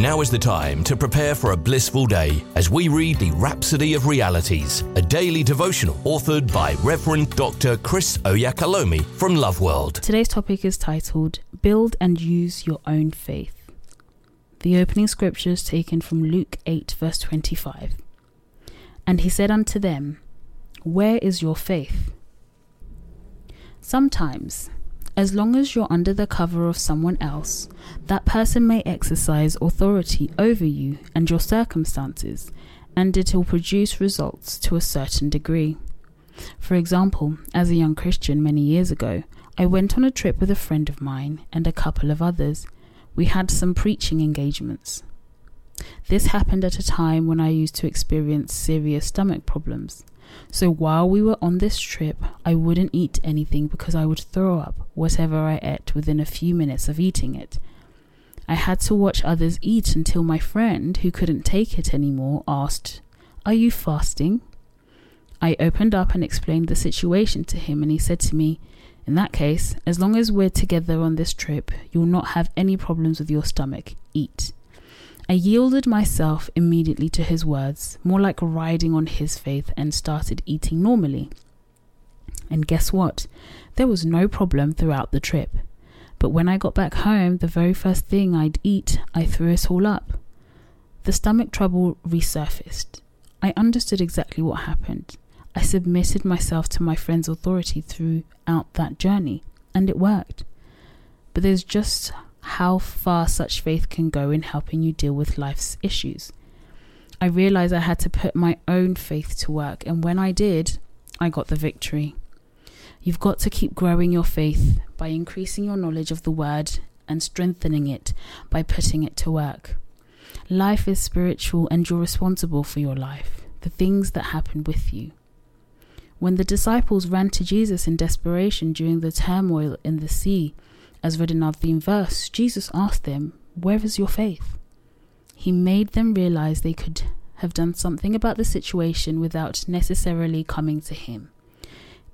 Now is the time to prepare for a blissful day as we read the Rhapsody of Realities, a daily devotional authored by Reverend Dr. Chris Oyakhilome from Love World. Today's topic is titled Build and Use Your Own Faith. The opening scripture is taken from Luke 8, verse 25. And he said unto them, Where is your faith? Sometimes, as long as you're under the cover of someone else, that person may exercise authority over you and your circumstances, and it will produce results to a certain degree. For example, as a young Christian many years ago, I went on a trip with a friend of mine and a couple of others. We had some preaching engagements. This happened at a time when I used to experience serious stomach problems. So while we were on this trip, I wouldn't eat anything because I would throw up whatever I ate within a few minutes of eating it. I had to watch others eat until my friend, who couldn't take it anymore, asked, Are you fasting? I opened up and explained the situation to him, and he said to me, In that case, as long as we're together on this trip, you'll not have any problems with your stomach. Eat. I yielded myself immediately to his words, more like riding on his faith, and started eating normally. And guess what? There was no problem throughout the trip. But when I got back home, the very first thing I'd eat, I threw it all up. The stomach trouble resurfaced. I understood exactly what happened. I submitted myself to my friend's authority throughout that journey, and it worked. But there's just how far such faith can go in helping you deal with life's issues. I realized I had to put my own faith to work, and when I did, I got the victory. You've got to keep growing your faith by increasing your knowledge of the Word and strengthening it by putting it to work. Life is spiritual, and you're responsible for your life, the things that happen with you. When the disciples ran to Jesus in desperation during the turmoil in the sea, as read in our theme verse, Jesus asked them, Where is your faith? He made them realize they could have done something about the situation without necessarily coming to Him.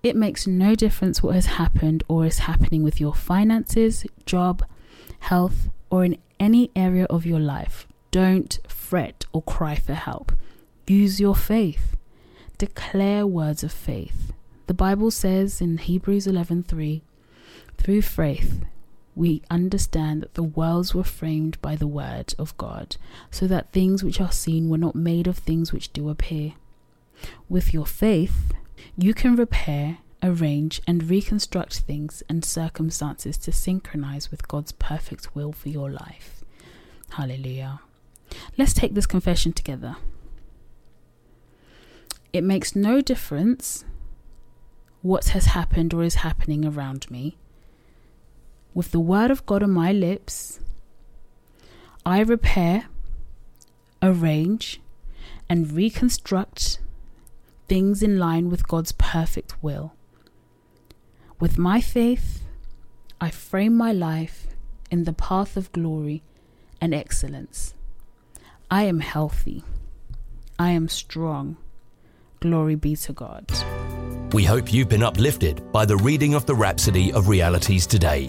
It makes no difference what has happened or is happening with your finances, job, health, or in any area of your life. Don't fret or cry for help. Use your faith. Declare words of faith. The Bible says in Hebrews 11:3, through faith we understand that the worlds were framed by the word of God, so that things which are seen were not made of things which do appear. With your faith, you can repair, arrange, and reconstruct things and circumstances to synchronize with God's perfect will for your life. Hallelujah. Let's take this confession together. It makes no difference what has happened or is happening around me with the word of God on my lips, I repair, arrange, and reconstruct things in line with God's perfect will. With my faith, I frame my life in the path of glory and excellence. I am healthy. I am strong. Glory be to God. We hope you've been uplifted by the reading of the Rhapsody of Realities today.